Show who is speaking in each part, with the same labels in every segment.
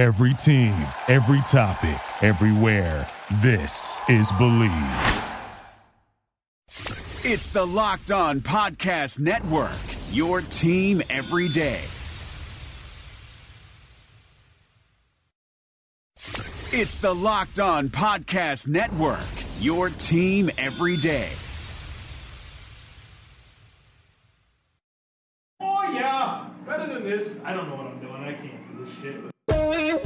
Speaker 1: Every team, every topic, everywhere. This is Bleav.
Speaker 2: It's the Locked On Podcast Network, your team every day. It's the Locked On Podcast Network, your team every day.
Speaker 3: Oh yeah, better than this. I don't know what I'm doing. I can't do this shit.
Speaker 4: What's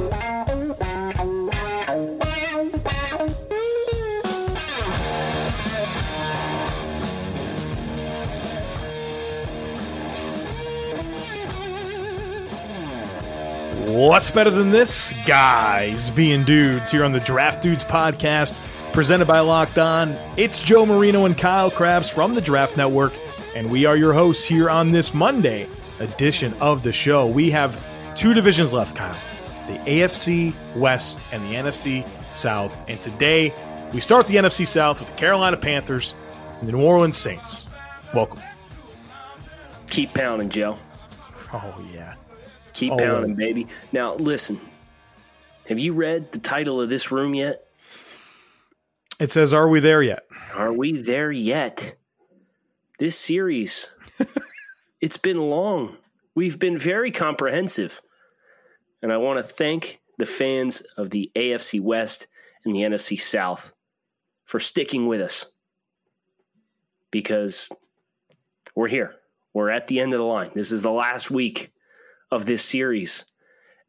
Speaker 4: better than this? Guys being dudes here on the Draft Dudes podcast, presented by Locked On. It's Joe Marino and Kyle Crabbs from the Draft Network, and we are your hosts here on this Monday edition of the show. We have two divisions left, Kyle the AFC West and the NFC South. And today we start the NFC South with the Carolina Panthers and the New Orleans Saints. Welcome.
Speaker 5: Keep pounding, Joe.
Speaker 4: Oh, yeah.
Speaker 5: Keep
Speaker 4: Always.
Speaker 5: pounding, baby. Now, listen. Have you read the title of this room yet?
Speaker 4: It says, Are we there yet?
Speaker 5: Are we there yet? This series, it's been long. We've been very comprehensive. And I want to thank the fans of the AFC West and the NFC South for sticking with us because we're here. We're at the end of the line. This is the last week of this series.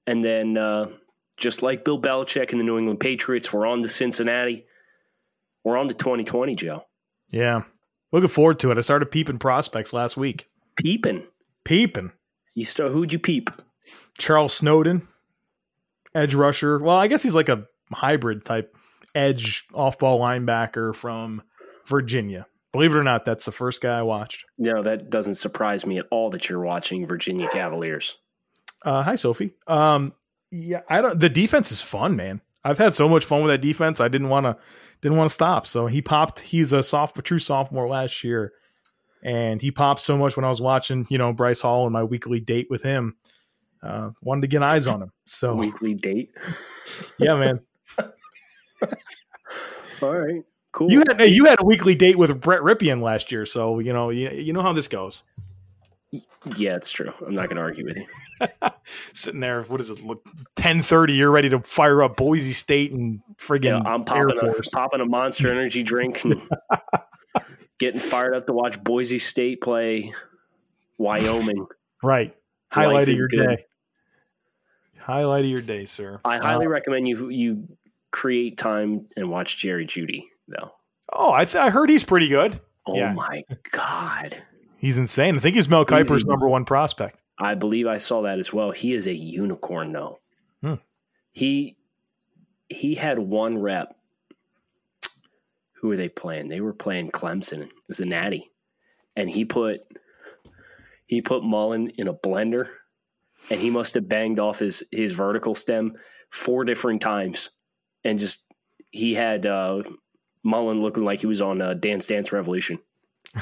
Speaker 5: And then, uh, just like Bill Belichick and the New England Patriots, we're on to Cincinnati. We're on to 2020, Joe.
Speaker 4: Yeah. Looking forward to it. I started peeping prospects last week.
Speaker 5: Peeping.
Speaker 4: Peeping.
Speaker 5: You start, who'd you peep?
Speaker 4: Charles Snowden, edge rusher. Well, I guess he's like a hybrid type edge off ball linebacker from Virginia. Believe it or not, that's the first guy I watched.
Speaker 5: No, that doesn't surprise me at all that you're watching Virginia Cavaliers.
Speaker 4: Uh, hi, Sophie. Um, yeah, I don't. The defense is fun, man. I've had so much fun with that defense. I didn't want to didn't want to stop. So he popped. He's a soft, a true sophomore last year, and he popped so much when I was watching, you know, Bryce Hall and my weekly date with him. Uh, wanted to get eyes on him. So
Speaker 5: Weekly date.
Speaker 4: yeah, man.
Speaker 5: All right. Cool.
Speaker 4: You had you had a weekly date with Brett Rypien last year, so you know you, you know how this goes.
Speaker 5: yeah, it's true. I'm not going to argue with you.
Speaker 4: Sitting there, what is it? look? Ten thirty. You're ready to fire up Boise State and friggin'
Speaker 5: Yeah, I'm popping a, popping a monster energy drink and getting fired up to watch Boise State play Wyoming.
Speaker 4: Right. Highlight of your
Speaker 5: good.
Speaker 4: day. Highlight of your day, sir.
Speaker 5: I highly
Speaker 4: Uh,
Speaker 5: recommend you you create time and watch Jerry Jeudy though.
Speaker 4: oh, I th- I heard he's pretty good.
Speaker 5: Oh
Speaker 4: Yeah.
Speaker 5: my god.
Speaker 4: He's insane. I think he's Mel Kiper's number one prospect.
Speaker 5: I believe I saw that as well. He is a unicorn though.
Speaker 4: Hmm.
Speaker 5: He he had one rep. Who were they playing? They were playing Clemson. It was a natty. And he put he put Mullen in a blender and he must have banged off his his vertical stem four different times. And just he had uh Mullen looking like he was on uh, Dance Dance Revolution.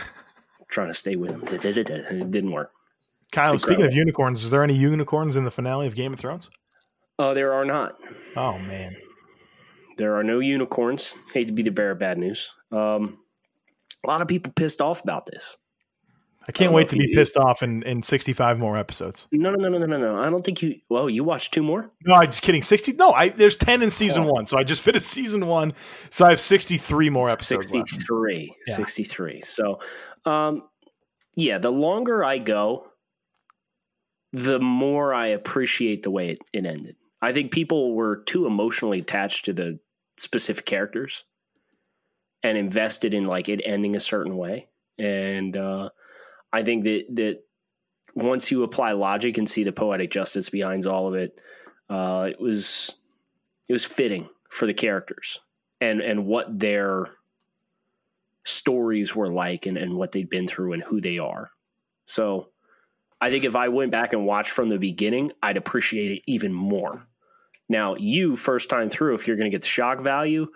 Speaker 5: Trying to stay with him. It didn't work.
Speaker 4: Kyle, speaking of unicorns, is there any unicorns in the finale of Game of Thrones?
Speaker 5: Oh, there are not.
Speaker 4: Oh man.
Speaker 5: There are no unicorns. Hate to be the bearer of bad news. Um, a lot of people pissed off about this.
Speaker 4: I can't
Speaker 5: know
Speaker 4: wait to be
Speaker 5: do.
Speaker 4: pissed off in, in 65 more episodes.
Speaker 5: No, no, no, no, no, no. I don't think you. Well, you watched two more.
Speaker 4: No, I'm just kidding. 60. No, I there's 10 in season
Speaker 5: Oh.
Speaker 4: one. So I just finished season one. So I have 63 more episodes left.
Speaker 5: 63.
Speaker 4: Yeah.
Speaker 5: 63. So, um, yeah, the longer I go, the more I appreciate the way it, it ended. I think people were too emotionally attached to the specific characters and invested in like it ending a certain way. And uh, I think that that once you apply logic and see the poetic justice behind all of it, uh, it was it was fitting for the characters and and what their stories were like and, and what they'd been through and who they are. So I think if I went back and watched from the beginning, I'd appreciate it even more. Now, you first time through, if you're going to get the shock value,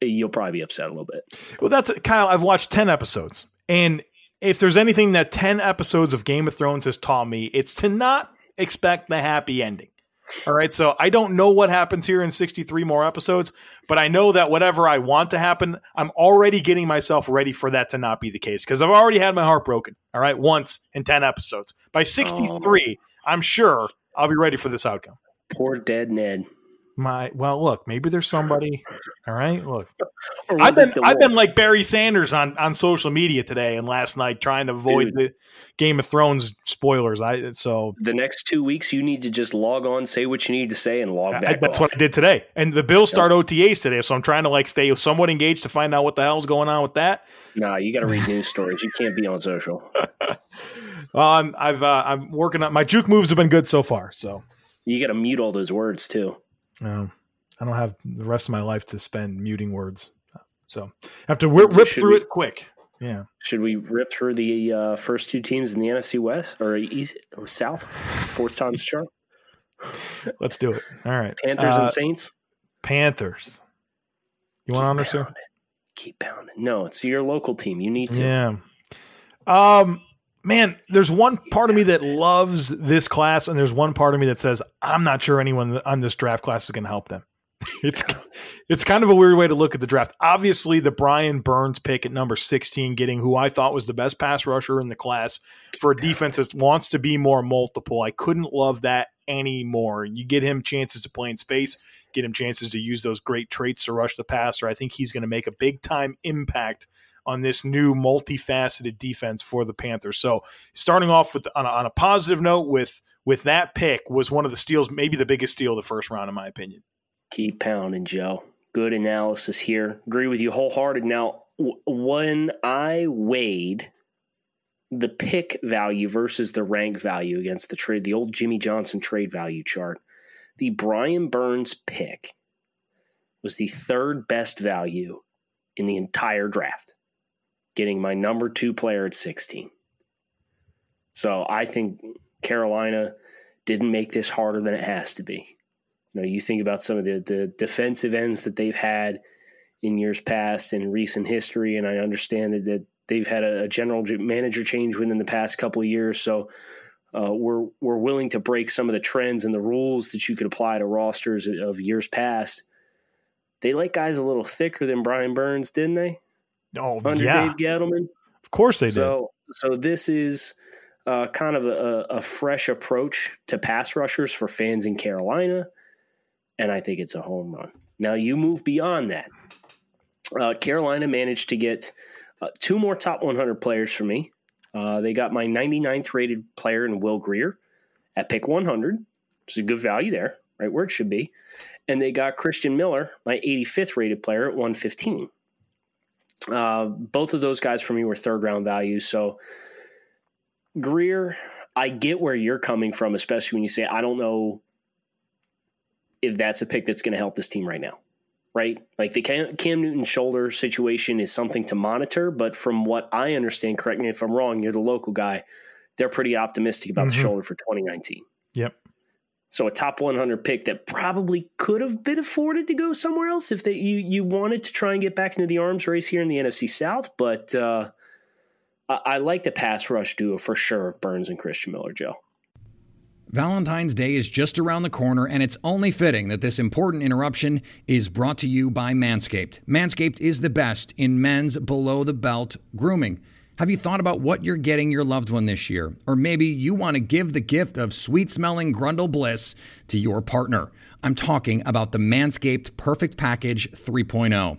Speaker 5: you'll probably be upset a little bit.
Speaker 4: Well, that's Kyle. I've watched 10 episodes. And if there's anything that 10 episodes of Game of Thrones has taught me, it's to not expect the happy ending. All right. So I don't know what happens here in 63 more episodes, but I know that whatever I want to happen, I'm already getting myself ready for that to not be the case because I've already had my heart broken. All right. Once in 10 episodes. By 63, oh. I'm sure I'll be ready for this outcome.
Speaker 5: Poor dead Ned
Speaker 4: my well look maybe there's somebody all right look. I've been i've been like barry sanders on on social media today and last night trying to avoid Dude, the game of thrones spoilers. I so
Speaker 5: the next two weeks you need to just log on say what you need to say and log back I,
Speaker 4: that's
Speaker 5: off.
Speaker 4: what i did today. And the bills start yep. otas today so i'm trying to like stay somewhat engaged to find out what the hell's going on with that.
Speaker 5: Nah you gotta read news stories. You can't be on social.
Speaker 4: Um, i've uh, i'm working on my juke moves have been good so far so.
Speaker 5: You gotta mute all those words too
Speaker 4: no, I don't have the rest of my life to spend muting words, so I have to rip, rip through we, it quick. Yeah.
Speaker 5: Should we rip through the uh, first two teams in the NFC West or East or South? Fourth time's charm.
Speaker 4: Let's do it. All right.
Speaker 5: Panthers uh, and Saints.
Speaker 4: Panthers. You want on there, sir?
Speaker 5: Keep pounding. No, it's your local team. You need to.
Speaker 4: Yeah. Um, man, there's one part of me that loves this class, and there's one part of me that says I'm not sure anyone on this draft class is going to help them. It's it's kind of a weird way to look at the draft. Obviously, the Brian Burns pick at number 16, getting who I thought was the best pass rusher in the class for a defense that wants to be more multiple. I couldn't love that anymore. You get him chances to play in space, get him chances to use those great traits to rush the passer. I think he's going to make a big time impact on this new multifaceted defense for the Panthers. So starting off with on a, on a positive note with with that pick was one of the steals, maybe the biggest steal of the first round, in my opinion.
Speaker 5: Keep pounding, Joe. Good analysis here. Agree with you wholehearted. Now, w- when I weighed the pick value versus the rank value against the trade, the old Jimmy Johnson trade value chart, the Brian Burns pick was the third best value in the entire draft getting my number two player at 16. So I think Carolina didn't make this harder than it has to be. You know, you think about some of the, the defensive ends that they've had in years past in recent history, and I understand that, that they've had a, a general manager change within the past couple of years. So uh, we're we're willing to break some of the trends and the rules that you could apply to rosters of years past. They like guys a little thicker than Brian Burns, didn't they?
Speaker 4: Oh,
Speaker 5: under
Speaker 4: yeah.
Speaker 5: Dave Gettleman.
Speaker 4: Of course they
Speaker 5: so, did. So this is uh, kind of a, a, fresh approach to pass rushers for fans in Carolina, and I think it's a home run. Now you move beyond that. Uh, Carolina managed to get uh, two more top 100 players for me. Uh, they got my 99th rated player in Will Grier at pick 100, which is a good value there, right where it should be. And they got Christian Miller, my 85th rated player at 115. Uh, both of those guys for me were third round values. So Grier, I get where you're coming from, especially when you say I don't know if that's a pick that's going to help this team right now. Right? Like the Cam, Cam Newton shoulder situation is something to monitor, but from what I understand, correct me if I'm wrong, you're the local guy. They're pretty optimistic about mm-hmm. the shoulder for 2019.
Speaker 4: Yep.
Speaker 5: So a top 100 pick that probably could have been afforded to go somewhere else if they you you wanted to try and get back into the arms race here in the NFC South. But uh, I, I like the pass rush duo for sure of Burns and Christian Miller, Joe.
Speaker 6: Valentine's Day is just around the corner, and it's only fitting that this important interruption is brought to you by Manscaped. Manscaped is the best in men's below the belt grooming. Have you thought about what you're getting your loved one this year? Or maybe you want to give the gift of sweet smelling Grundle Bliss to your partner. I'm talking about the Manscaped Perfect Package 3.0.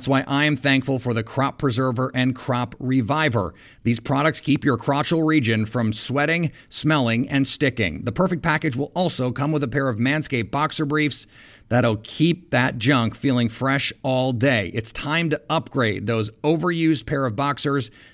Speaker 6: why I am thankful for the Crop Preserver and Crop Reviver. These products keep your crotchal region from sweating, smelling, and sticking. The Perfect Package will also come with a pair of Manscaped boxer briefs that'll keep that junk feeling fresh all day. It's time to upgrade those overused pair of boxers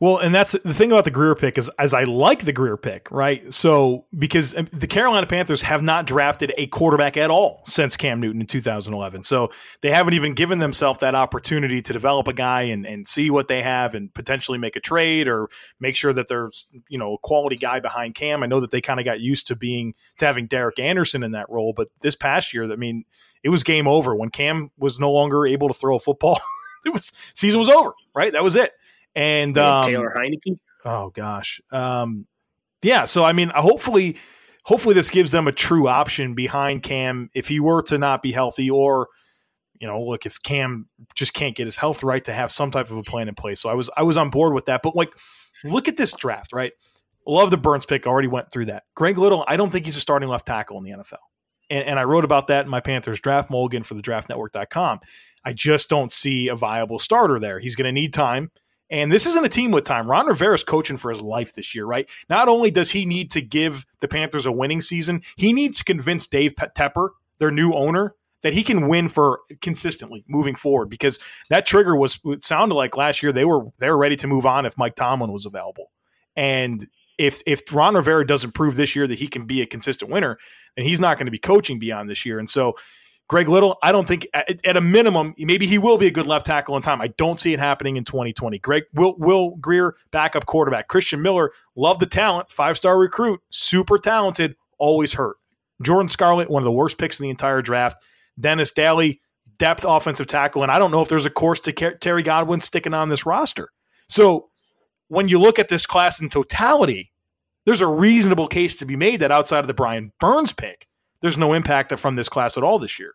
Speaker 4: Well, and that's the thing about the Grier pick is as I like the Grier pick, right? So because um, the Carolina Panthers have not drafted a quarterback at all since Cam Newton in 2011. So they haven't even given themselves that opportunity to develop a guy and, and see what they have and potentially make a trade or make sure that there's, you know, a quality guy behind Cam. I know that they kind of got used to being to having Derek Anderson in that role, but this past year, I mean, it was game over when Cam was no longer able to throw a football. it was season was over, right? That was it. And um,
Speaker 5: Taylor Heinicke.
Speaker 4: Oh gosh, um, yeah. So I mean, hopefully, hopefully this gives them a true option behind Cam if he were to not be healthy, or you know, look if Cam just can't get his health right to have some type of a plan in place. So I was I was on board with that. But like, look at this draft, right? Love the Burns pick. Already went through that. Greg Little, I don't think he's a starting left tackle in the NFL. And, and I wrote about that in my Panthers draft mulligan for the draftnetwork.com. I just don't see a viable starter there. He's going to need time. And this isn't a team with time. Ron Rivera's coaching for his life this year, right? Not only does he need to give the Panthers a winning season, he needs to convince Dave Tepper, their new owner, that he can win for consistently moving forward. Because that trigger was it sounded like last year they were they were ready to move on if Mike Tomlin was available. And if if Ron Rivera doesn't prove this year that he can be a consistent winner, then he's not going to be coaching beyond this year. And so Greg Little, I don't think at, at, a minimum, maybe he will be a good left tackle in time. I don't see it happening in 2020. Greg Will Will Grier, backup quarterback. Christian Miller, love the talent, five star recruit, super talented, always hurt. Jordan Scarlett, one of the worst picks in the entire draft. Dennis Daly, depth offensive tackle, and I don't know if there's a course to Terry Godwin sticking on this roster. So when you look at this class in totality, there's a reasonable case to be made that outside of the Brian Burns pick, there's no impact from this class at all this year.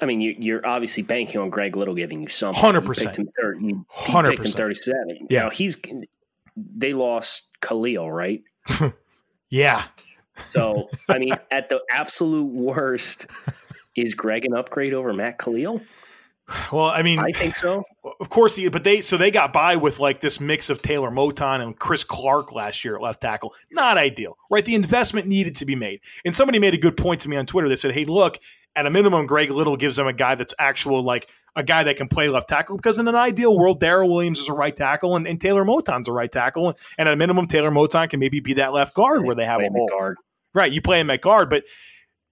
Speaker 5: I mean, you, are obviously banking on Greg Little giving you something.
Speaker 4: Hundred percent.
Speaker 5: You picked him thirty-seven. Yeah, he's they lost Kalil, right?
Speaker 4: yeah.
Speaker 5: So I mean, at the absolute worst, is Greg an upgrade over Matt Kalil?
Speaker 4: Well, I mean,
Speaker 5: I think so.
Speaker 4: Of course, but they so they got by with like this mix of Taylor Moton and Chris Clark last year at left tackle. Not ideal, right? The investment needed to be made, and somebody made a good point to me on Twitter. They said, "Hey, look, at a minimum, Greg Little gives them a guy that's actual like a guy that can play left tackle because in an ideal world, Daryl Williams is a right tackle and, and Taylor Moton's a right tackle, and at a minimum, Taylor Moton can maybe be that left guard where they have a hole. Guard. Right, you play him at guard, but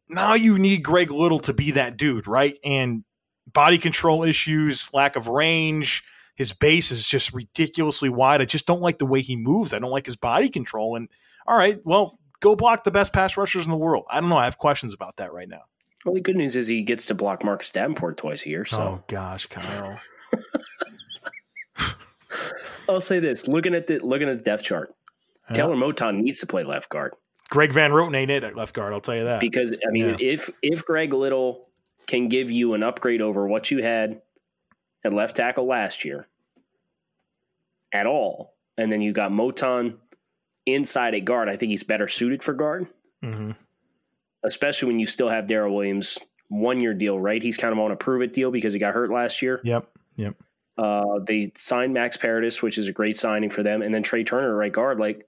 Speaker 4: now you need Greg Little to be that dude, right? And body control issues, lack of range. His base is just ridiculously wide. I just don't like the way he moves. I don't like his body control. And all right, well, go block the best pass rushers in the world. I don't know. I have questions about that right now.
Speaker 5: Well, the good news is he gets to block Marcus Davenport twice a year. So.
Speaker 4: Oh gosh, Kyle.
Speaker 5: I'll say this: looking at the looking at the depth chart, yeah. Taylor Moton needs to play left guard.
Speaker 4: Greg Van Roten ain't it at left guard. I'll tell you that.
Speaker 5: Because I mean, yeah. if if Greg Little can give you an upgrade over what you had at left tackle last year at all, and then you got Moton inside a guard, I think he's better suited for guard. Mm-hmm especially when you still have Daryl Williams one year deal, right? He's kind of on a prove it deal because he got hurt last year.
Speaker 4: Yep. Yep.
Speaker 5: Uh, they signed Max Paradis, which is a great signing for them, and then Trey Turner, right guard. Like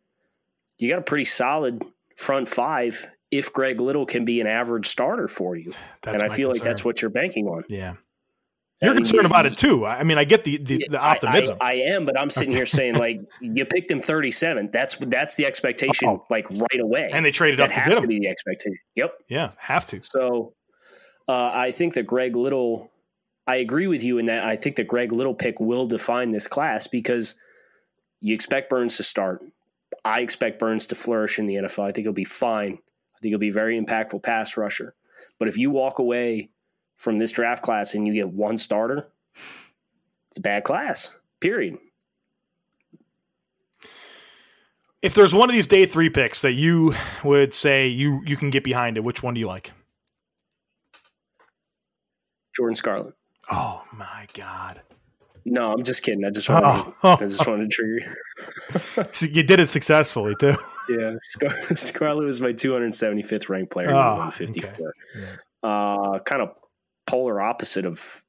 Speaker 5: you got a pretty solid front five if Greg Little can be an average starter for you. That's and I feel concern. like that's what you're banking on.
Speaker 4: Yeah. You're concerned about it too. I mean, I get the the, the optimism.
Speaker 5: I, I, I, am, but I'm sitting here saying like you picked him 37. That's that's the expectation, oh. like right away.
Speaker 4: And they traded
Speaker 5: that
Speaker 4: up
Speaker 5: has
Speaker 4: to,
Speaker 5: to be the expectation. Yep.
Speaker 4: Yeah, have to.
Speaker 5: So, uh, I think that Greg Little. I agree with you in that I think that Greg Little pick will define this class because you expect Burns to start. I expect Burns to flourish in the NFL. I think he'll be fine. I think he'll be a very impactful pass rusher. But if you walk away from this draft class and you get one starter, it's a bad class. Period.
Speaker 4: If there's one of these day three picks that you would say you you can get behind it, which one do you like?
Speaker 5: Jordan Scarlett.
Speaker 4: Oh my god.
Speaker 5: No, I'm just kidding. I just wanted,
Speaker 4: Oh.
Speaker 5: I just wanted to trigger you.
Speaker 4: So you did it successfully too.
Speaker 5: Yeah, Scar- Scarlett was my 275th ranked player.
Speaker 4: Oh,
Speaker 5: Oh, 154. Uh, kind of polar opposite of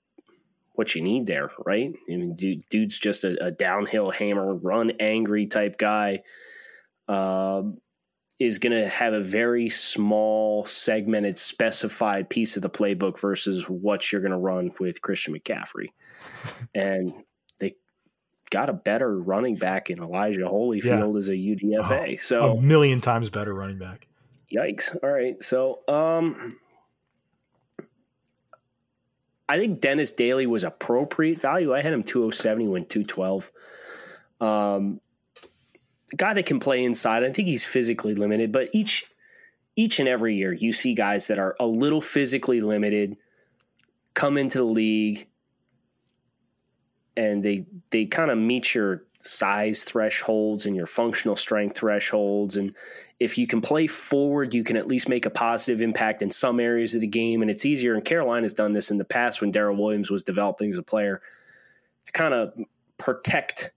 Speaker 5: what you need there, right? I mean, dude, dude's just a, a downhill hammer, run angry type guy. Um, is going to have a very small, segmented, specified piece of the playbook versus what you're going to run with Christian McCaffrey. And they got a better running back in Elijah Holyfield as a UDFA. so
Speaker 4: a million times better running back.
Speaker 5: Yikes. All right. So, um, I think Dennis Daly was appropriate value. I had him 207. He went 212. Um, guy that can play inside. I think he's physically limited, but each each and every year you see guys that are a little physically limited come into the league and they they kind of meet your size thresholds and your functional strength thresholds. And if you can play forward you can at least make a positive impact in some areas of the game. And it's easier and Carolina's done this in the past when Daryl Williams was developing as a player to kind of protect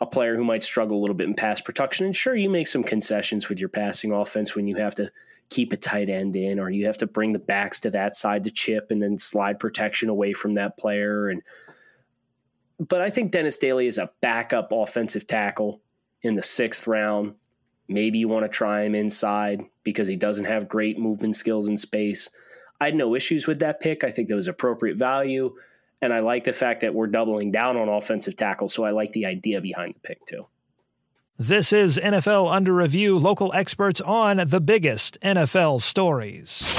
Speaker 5: a player who might struggle a little bit in pass protection. And sure you make some concessions with your passing offense when you have to keep a tight end in or you have to bring the backs to that side to chip and then slide protection away from that player. And but I think Dennis Daly is a backup offensive tackle in the sixth round. Maybe you want to try him inside because he doesn't have great movement skills in space. I had no issues with that pick. I think that was appropriate value. And I like the fact that we're doubling down on offensive tackle. So I like the idea behind the pick too.
Speaker 7: This is NFL Under Review, local experts on the biggest NFL stories.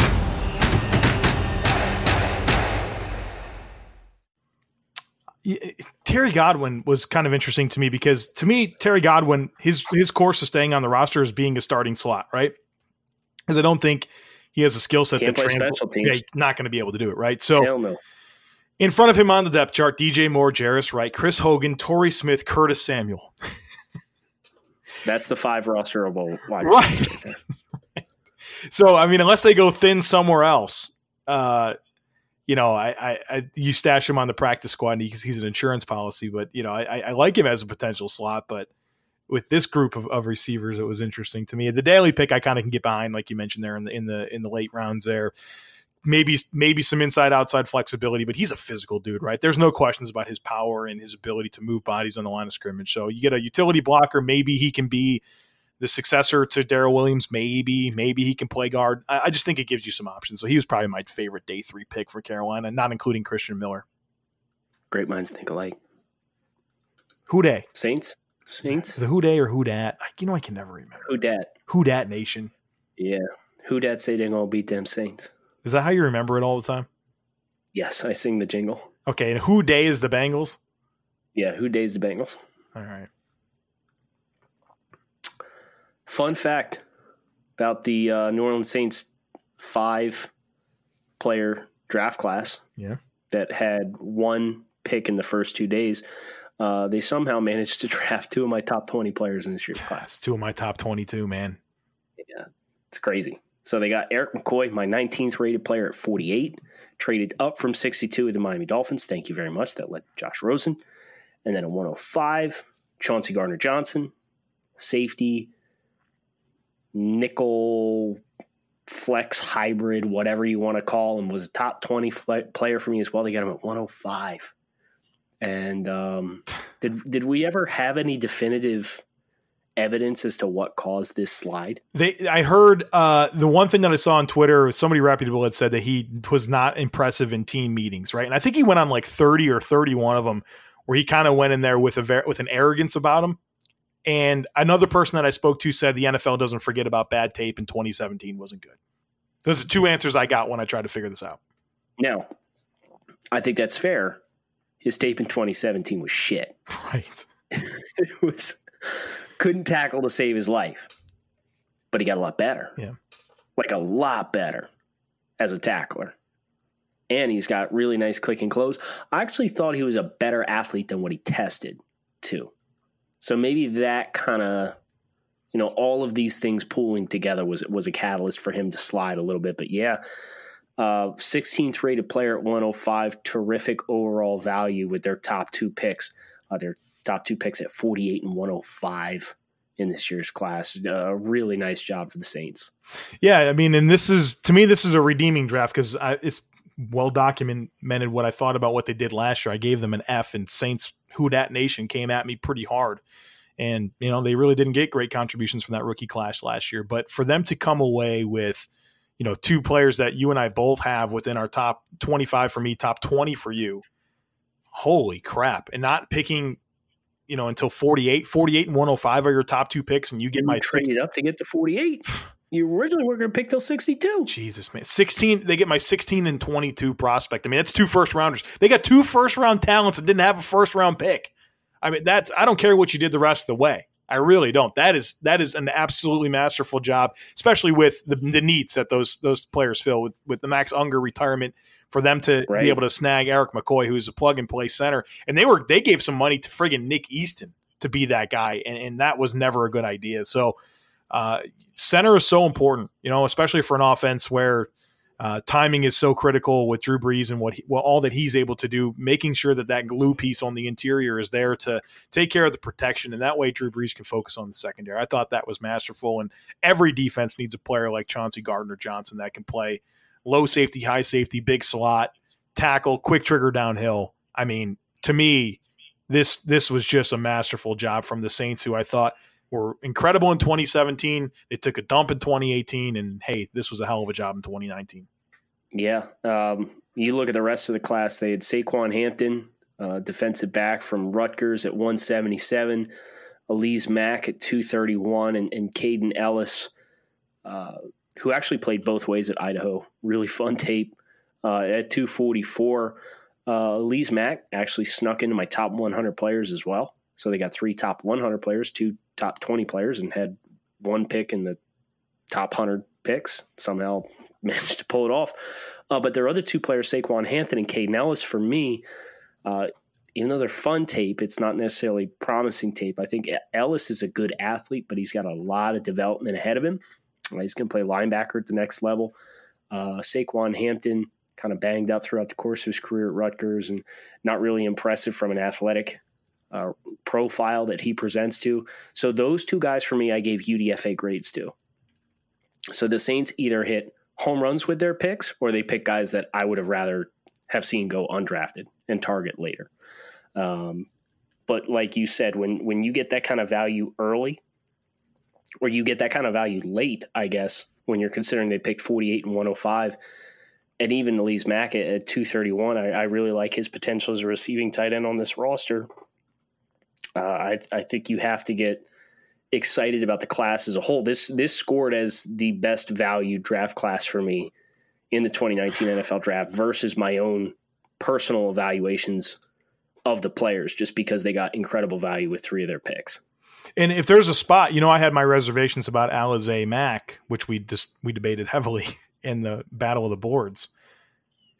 Speaker 4: Terry Godwin was kind of interesting to me because to me, Terry Godwin, his his course of staying on the roster is being a starting slot, right? Because I don't think he has a skill set that
Speaker 5: play
Speaker 4: trans-
Speaker 5: special teams.
Speaker 4: Yeah, not going to be able to do it, right? So
Speaker 5: no.
Speaker 4: in front of him on the depth chart, DJ Moore, Jarius Wright, Chris Hogan, Torrey Smith, Curtis Samuel.
Speaker 5: That's the five rosterable wide
Speaker 4: Right.
Speaker 5: receivers.
Speaker 4: So I mean, unless they go thin somewhere else, uh, you know, I, I, I you stash him on the practice squad because he's an insurance policy. But you know, I, I like him as a potential slot. But with this group of, of receivers, it was interesting to me. The Daly pick, I kind of can get behind, like you mentioned there in the in the in the late rounds there. Maybe maybe some inside outside flexibility, but he's a physical dude, right? There's no questions about his power and his ability to move bodies on the line of scrimmage. So you get a utility blocker, maybe he can be the successor to Daryl Williams. Maybe, maybe he can play guard. I, I just think it gives you some options. So he was probably my favorite day three pick for Carolina, not including Christian Miller.
Speaker 5: Great minds think alike.
Speaker 4: Who day?
Speaker 5: Saints? Saints?
Speaker 4: Is it who day or who dat? I- You know, I can never remember.
Speaker 5: Who dat?
Speaker 4: Who dat nation?
Speaker 5: Yeah. Who dat say they gonna beat them Saints?
Speaker 4: Is that how you remember it all the time?
Speaker 5: Yes, I sing the jingle.
Speaker 4: Okay, and who day is the Bengals?
Speaker 5: Yeah, who days the Bengals?
Speaker 4: All right.
Speaker 5: Fun fact about the uh, New Orleans Saints five player draft class
Speaker 4: Yeah.
Speaker 5: that had one pick in the first two days. Uh, they somehow managed to draft two of my top 20 players in this year's class.
Speaker 4: Two of my top 22, man.
Speaker 5: Yeah, it's crazy. So they got Erik McCoy, my 19th rated player at 48, traded up from 62 with the Miami Dolphins. Thank you very much. That led Josh Rosen. And then at 105, Chauncey Gardner Johnson, safety, nickel, flex hybrid, whatever you want to call him, was a top 20 fle- player for me as well. They got him at 105. And um, did did we ever have any definitive evidence as to what caused this slide?
Speaker 4: They, I heard uh, the one thing that I saw on Twitter. Somebody reputable had said that he was not impressive in team meetings, right? And I think he went on like thirty or thirty-one of them, where he kind of went in there with a ver- with an arrogance about him. And another person that I spoke to said the NFL doesn't forget about bad tape in 2017 wasn't good. Those are two answers I got when I tried to figure this out.
Speaker 5: Now, I think that's fair. His tape in 2017 was shit.
Speaker 4: Right.
Speaker 5: it was couldn't tackle to save his life, but he got a lot better.
Speaker 4: Yeah.
Speaker 5: Like a lot better as a tackler. And he's got really nice click and close. I actually thought he was a better athlete than what he tested, too. So maybe that kind of, you know, all of these things pooling together was was a catalyst for him to slide a little bit. But yeah, uh, 16th rated player at 105, terrific overall value with their top two picks. Uh, their top two picks at 48 and 105 in this year's class. A uh, really nice job for the Saints.
Speaker 4: Yeah, I mean, and this is to me, this is a redeeming draft because it's well documented what I thought about what they did last year. I gave them an F, and Saints Who Dat Nation came at me pretty hard. And, you know, they really didn't get great contributions from that rookie class last year. But for them to come away with, you know, two players that you and I both have within our top 25 for me, top 20 for you, holy crap. And not picking, you know, until 48, 48 and 105 are your top two picks, and you get
Speaker 5: you
Speaker 4: my
Speaker 5: trade up to get to 48. You originally were going to pick till 62.
Speaker 4: Jesus, man. 16, they get my 16 and 22 prospect. I mean, that's two first rounders. They got two first round talents that didn't have a first round pick. I mean, that's I don't care what you did the rest of the way. I really don't. That is that is an absolutely masterful job, especially with the, the needs that those those players fill with with the Max Unger retirement for them to
Speaker 5: Right.
Speaker 4: be able to snag Erik McCoy, who's a plug and play center, and they were they gave some money to friggin' Nick Easton to be that guy, and, and that was never a good idea. So uh, center is so important, you know, especially for an offense where uh, timing is so critical with Drew Brees and what he, well, all that he's able to do, making sure that that glue piece on the interior is there to take care of the protection, and that way Drew Brees can focus on the secondary. I thought that was masterful, and every defense needs a player like Chauncey Gardner Johnson that can play low safety, high safety, big slot, tackle, quick trigger downhill. I mean, to me, this this was just a masterful job from the Saints, who I thought were incredible in 2017. They took a dump in 2018, and hey, this was a hell of a job in 2019.
Speaker 5: Yeah. Um, you look at the rest of the class, they had Saquan Hampton, uh, defensive back from Rutgers at 177, Alize Mack at 231, and, and Kaden Elliss, uh, who actually played both ways at Idaho. Really fun tape uh, at 244. Uh, Alize Mack actually snuck into my top 100 players as well. So they got three top 100 players, two top 20 players, and had one pick in the top 100 picks. Somehow managed to pull it off. Uh, but their other two players, Saquan Hampton and Kaden Elliss, for me, uh, even though they're fun tape, it's not necessarily promising tape. I think Elliss is a good athlete, but he's got a lot of development ahead of him. Uh, he's going to play linebacker at the next level. Uh, Saquan Hampton kind of banged up throughout the course of his career at Rutgers and not really impressive from an athletic uh, profile that he presents to. So those two guys for me, I gave UDFA grades to. So the Saints either hit home runs with their picks or they pick guys that I would have rather have seen go undrafted and target later. Um, but like you said, when when you get that kind of value early, or you get that kind of value late, I guess when you're considering they picked 48 and 105, and even Alize Mack at, at 231, I, I really like his potential as a receiving tight end on this roster. Uh, I I think you have to get excited about the class as a whole. This this scored as the best value draft class for me in the 2019 NFL draft versus my own personal evaluations of the players just because they got incredible value with three of their picks.
Speaker 4: And if there's a spot, you know, I had my reservations about Alize Mack, which we just we debated heavily in the battle of the boards.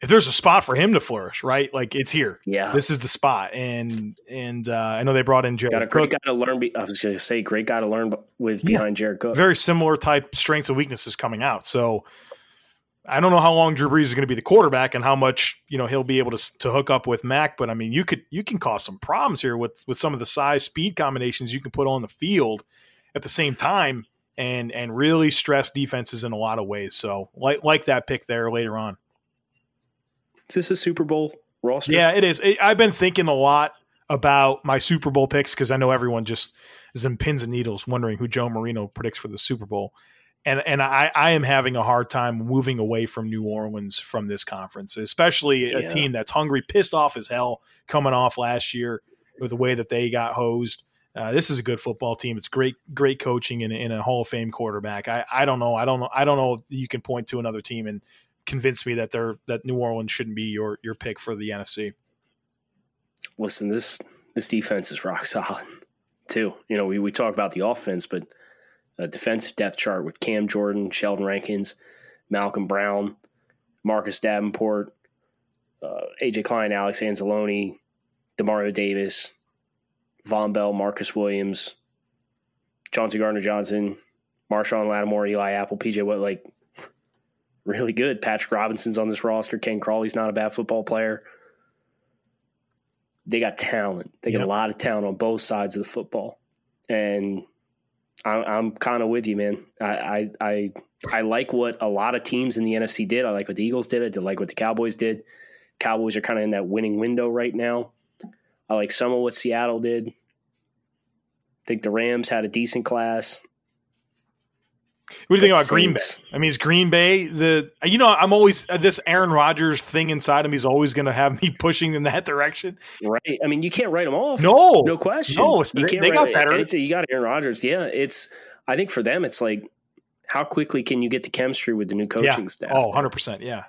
Speaker 4: If there's a spot for him to flourish, right? Like it's here.
Speaker 5: Yeah.
Speaker 4: This is the spot. And and uh, I know they brought in Jared
Speaker 5: Got a great
Speaker 4: Cook.
Speaker 5: guy to learn. Be, I was going to say, great guy to learn with
Speaker 4: Yeah.
Speaker 5: behind Jared Cook.
Speaker 4: Very similar type strengths and weaknesses coming out. So I don't know how long Drew Brees is going to be the quarterback and how much you know he'll be able to to hook up with Mack. But I mean, you could you can cause some problems here with with some of the size speed combinations you can put on the field at the same time and and really stress defenses in a lot of ways. So like like that pick there later on.
Speaker 5: This is this a Super Bowl roster?
Speaker 4: Yeah, it is. It, I've been thinking a lot about my Super Bowl picks because I know everyone just is in pins and needles wondering who Joe Marino predicts for the Super Bowl. And and I, I am having a hard time moving away from New Orleans from this conference, especially a team that's hungry, pissed off as hell, coming off last year with the way that they got hosed. Uh, this is a good football team. It's great, great coaching and, and a Hall of Fame quarterback. I, I don't know. I don't know. I don't know. You can point to another team and convince me that they're that New Orleans shouldn't be your your pick for the NFC.
Speaker 5: listen, this this defense is rock solid too. You know, we, we talk about the offense, but a defensive depth chart with Cam Jordan, Sheldon Rankins, Malcolm Brown, Marcus Davenport, uh, AJ Klein, Alex Anzalone, Demario Davis, Vonn Bell, Marcus Williams, Chauncey Gardner Johnson, Marshon Lattimore, Eli Apple, PJ What like really good. Patrick Robinson's on this roster. Ken Crawley's not a bad football player they got talent. They got
Speaker 4: Yep.
Speaker 5: a lot of talent on both sides of the football, and I'm, I'm kind of with you, man. I, I I I like what a lot of teams in the NFC did. I like what the Eagles did. I did like what the Cowboys did. Cowboys are kind of in that winning window right now. I like some of what Seattle did. I think the Rams had a decent class.
Speaker 4: What do you think about Green Bay? I mean, is Green Bay the? You know, I'm always uh, this Aaron Rodgers thing inside him. He's always going to have me pushing in that direction.
Speaker 5: Right? I mean, you can't write them off.
Speaker 4: No,
Speaker 5: no question.
Speaker 4: No,
Speaker 5: You
Speaker 4: they,
Speaker 5: can't
Speaker 4: they got better.
Speaker 5: it- You got Aaron Rodgers. Yeah, it's. I think for them, it's like, how quickly can you get the chemistry with the new coaching
Speaker 4: yeah.
Speaker 5: staff?
Speaker 4: Oh, 100 percent. Yeah.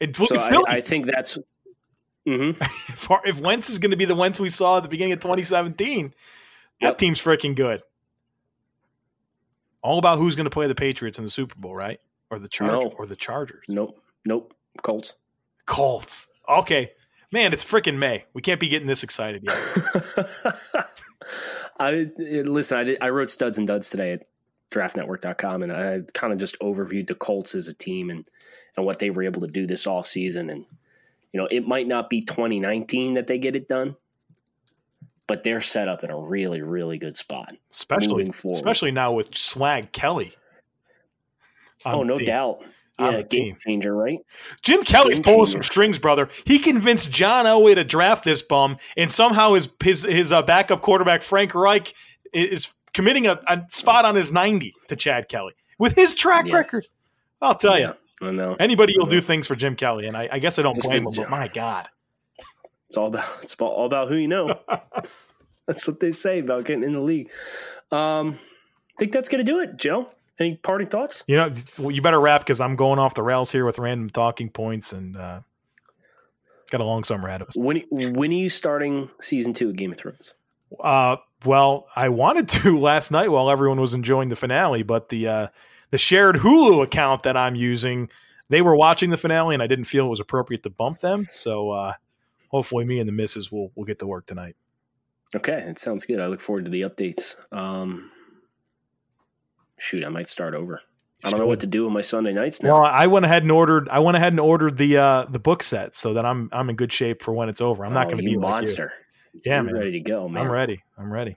Speaker 4: It,
Speaker 5: so I, I think that's. hmm
Speaker 4: if, if Wentz is going to be the Wentz we saw at the beginning of 2017, that team's freaking good. All about who's going to play the Patriots in the Super Bowl, right? Or the Chargers?
Speaker 5: No.
Speaker 4: Or the Chargers?
Speaker 5: Nope. Nope. Colts.
Speaker 4: Colts. Okay, man, it's freaking May. We can't be getting this excited yet.
Speaker 5: I listen. I did, I wrote studs and duds today at draftnetwork.com, and I kind of just overviewed the Colts as a team and and what they were able to do this off season. And you know, it might not be 2019 that they get it done, but they're set up in a really really good spot.
Speaker 4: especially especially now with Swag Kelly.
Speaker 5: oh, no
Speaker 4: team.
Speaker 5: doubt. Yeah, game
Speaker 4: team.
Speaker 5: changer, right?
Speaker 4: Jim Kelly's
Speaker 5: Game
Speaker 4: pulling
Speaker 5: changer.
Speaker 4: some strings, brother. He convinced John Elway to draft this bum, and somehow his his his uh, backup quarterback Frank Reich is committing a, a spot on his ninety to Chad Kelly with his track
Speaker 5: Yeah.
Speaker 4: record. I'll tell you,
Speaker 5: I know.
Speaker 4: anybody will do things for Jim Kelly, and I, I guess I don't
Speaker 5: Just
Speaker 4: blame him. But my God,
Speaker 5: It's all about it's about, all about who you know. that's what they say about getting in the league. Um, I think that's going to do it, Joe. Any parting thoughts?
Speaker 4: you know, well, you better wrap because I'm going off the rails here with random talking points, and uh, got a long summer ahead of us.
Speaker 5: When when are you starting season two of Game of Thrones?
Speaker 4: Uh, well, I wanted to last night while everyone was enjoying the finale, but the uh, the shared Hulu account that I'm using, they were watching the finale, and I didn't feel it was appropriate to bump them. So uh, hopefully, me and the missus will will get to work tonight.
Speaker 5: Okay, it sounds good. I look forward to the updates. Um, shoot, I might start over. I don't know what to do with my Sunday nights now.
Speaker 4: Well, I went ahead and ordered. I went ahead and ordered the uh, the book set so that I'm I'm in good shape for when it's over. I'm not
Speaker 5: Oh,
Speaker 4: going to
Speaker 5: you
Speaker 4: be like you.
Speaker 5: monster.
Speaker 4: Yeah,
Speaker 5: You're
Speaker 4: man.
Speaker 5: ready to go, man.
Speaker 4: I'm ready. I'm ready.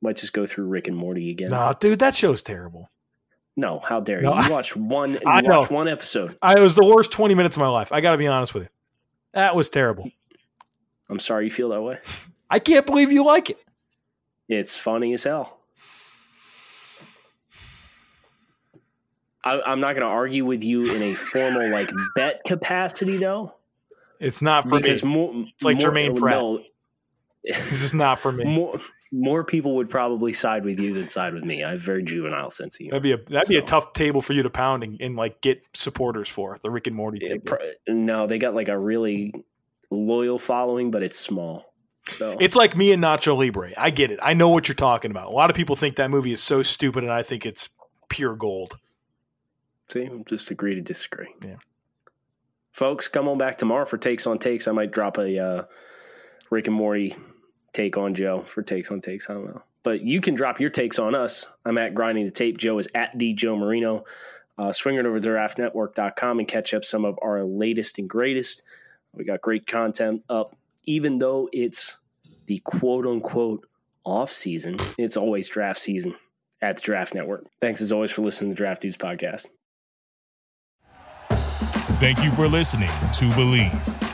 Speaker 5: Might just go through Rick and Morty again.
Speaker 4: No, dude, that show's terrible.
Speaker 5: No, how dare
Speaker 4: No,
Speaker 5: you? You
Speaker 4: I-
Speaker 5: watch one. You
Speaker 4: I know.
Speaker 5: one episode.
Speaker 4: I, it was the worst 20 minutes of my life. I got to be honest with you. That was terrible.
Speaker 5: I'm sorry you feel that way.
Speaker 4: I can't believe you like it.
Speaker 5: It's funny as hell. I, I'm not going to argue with you in a formal like bet capacity though,
Speaker 4: It's not for
Speaker 5: because
Speaker 4: me.
Speaker 5: more
Speaker 4: It's like
Speaker 5: more,
Speaker 4: Jermaine Pratt.
Speaker 5: No,
Speaker 4: This is not for me.
Speaker 5: more more people would probably side with you than side with me. I have very juvenile sense of humor.
Speaker 4: That'd be a that'd be a tough table for you to pound and, and like get supporters for the Rick and Morty.
Speaker 5: It
Speaker 4: table.
Speaker 5: pro- no, they got like a really loyal following, but it's small. So
Speaker 4: It's like me and Nacho Libre. I get it. I know what you're talking about. A lot of people think that movie is so stupid, and I think it's pure gold.
Speaker 5: see, just agree to disagree.
Speaker 4: Yeah.
Speaker 5: folks, come on back tomorrow for takes on takes. I might drop a uh, Rick and Morty take on Joe for takes on takes. I don't know, but you can drop your takes on us. I'm at grinding the tape. Joe is at the Joe Marino. Uh, swing it over to draftnetwork.com and catch up some of our latest and greatest. We got great content up, even though it's the quote unquote off season. It's always draft season at the Draft Network. Thanks as always for listening to the Draft Dudes podcast.
Speaker 1: Thank you for listening to Bleav.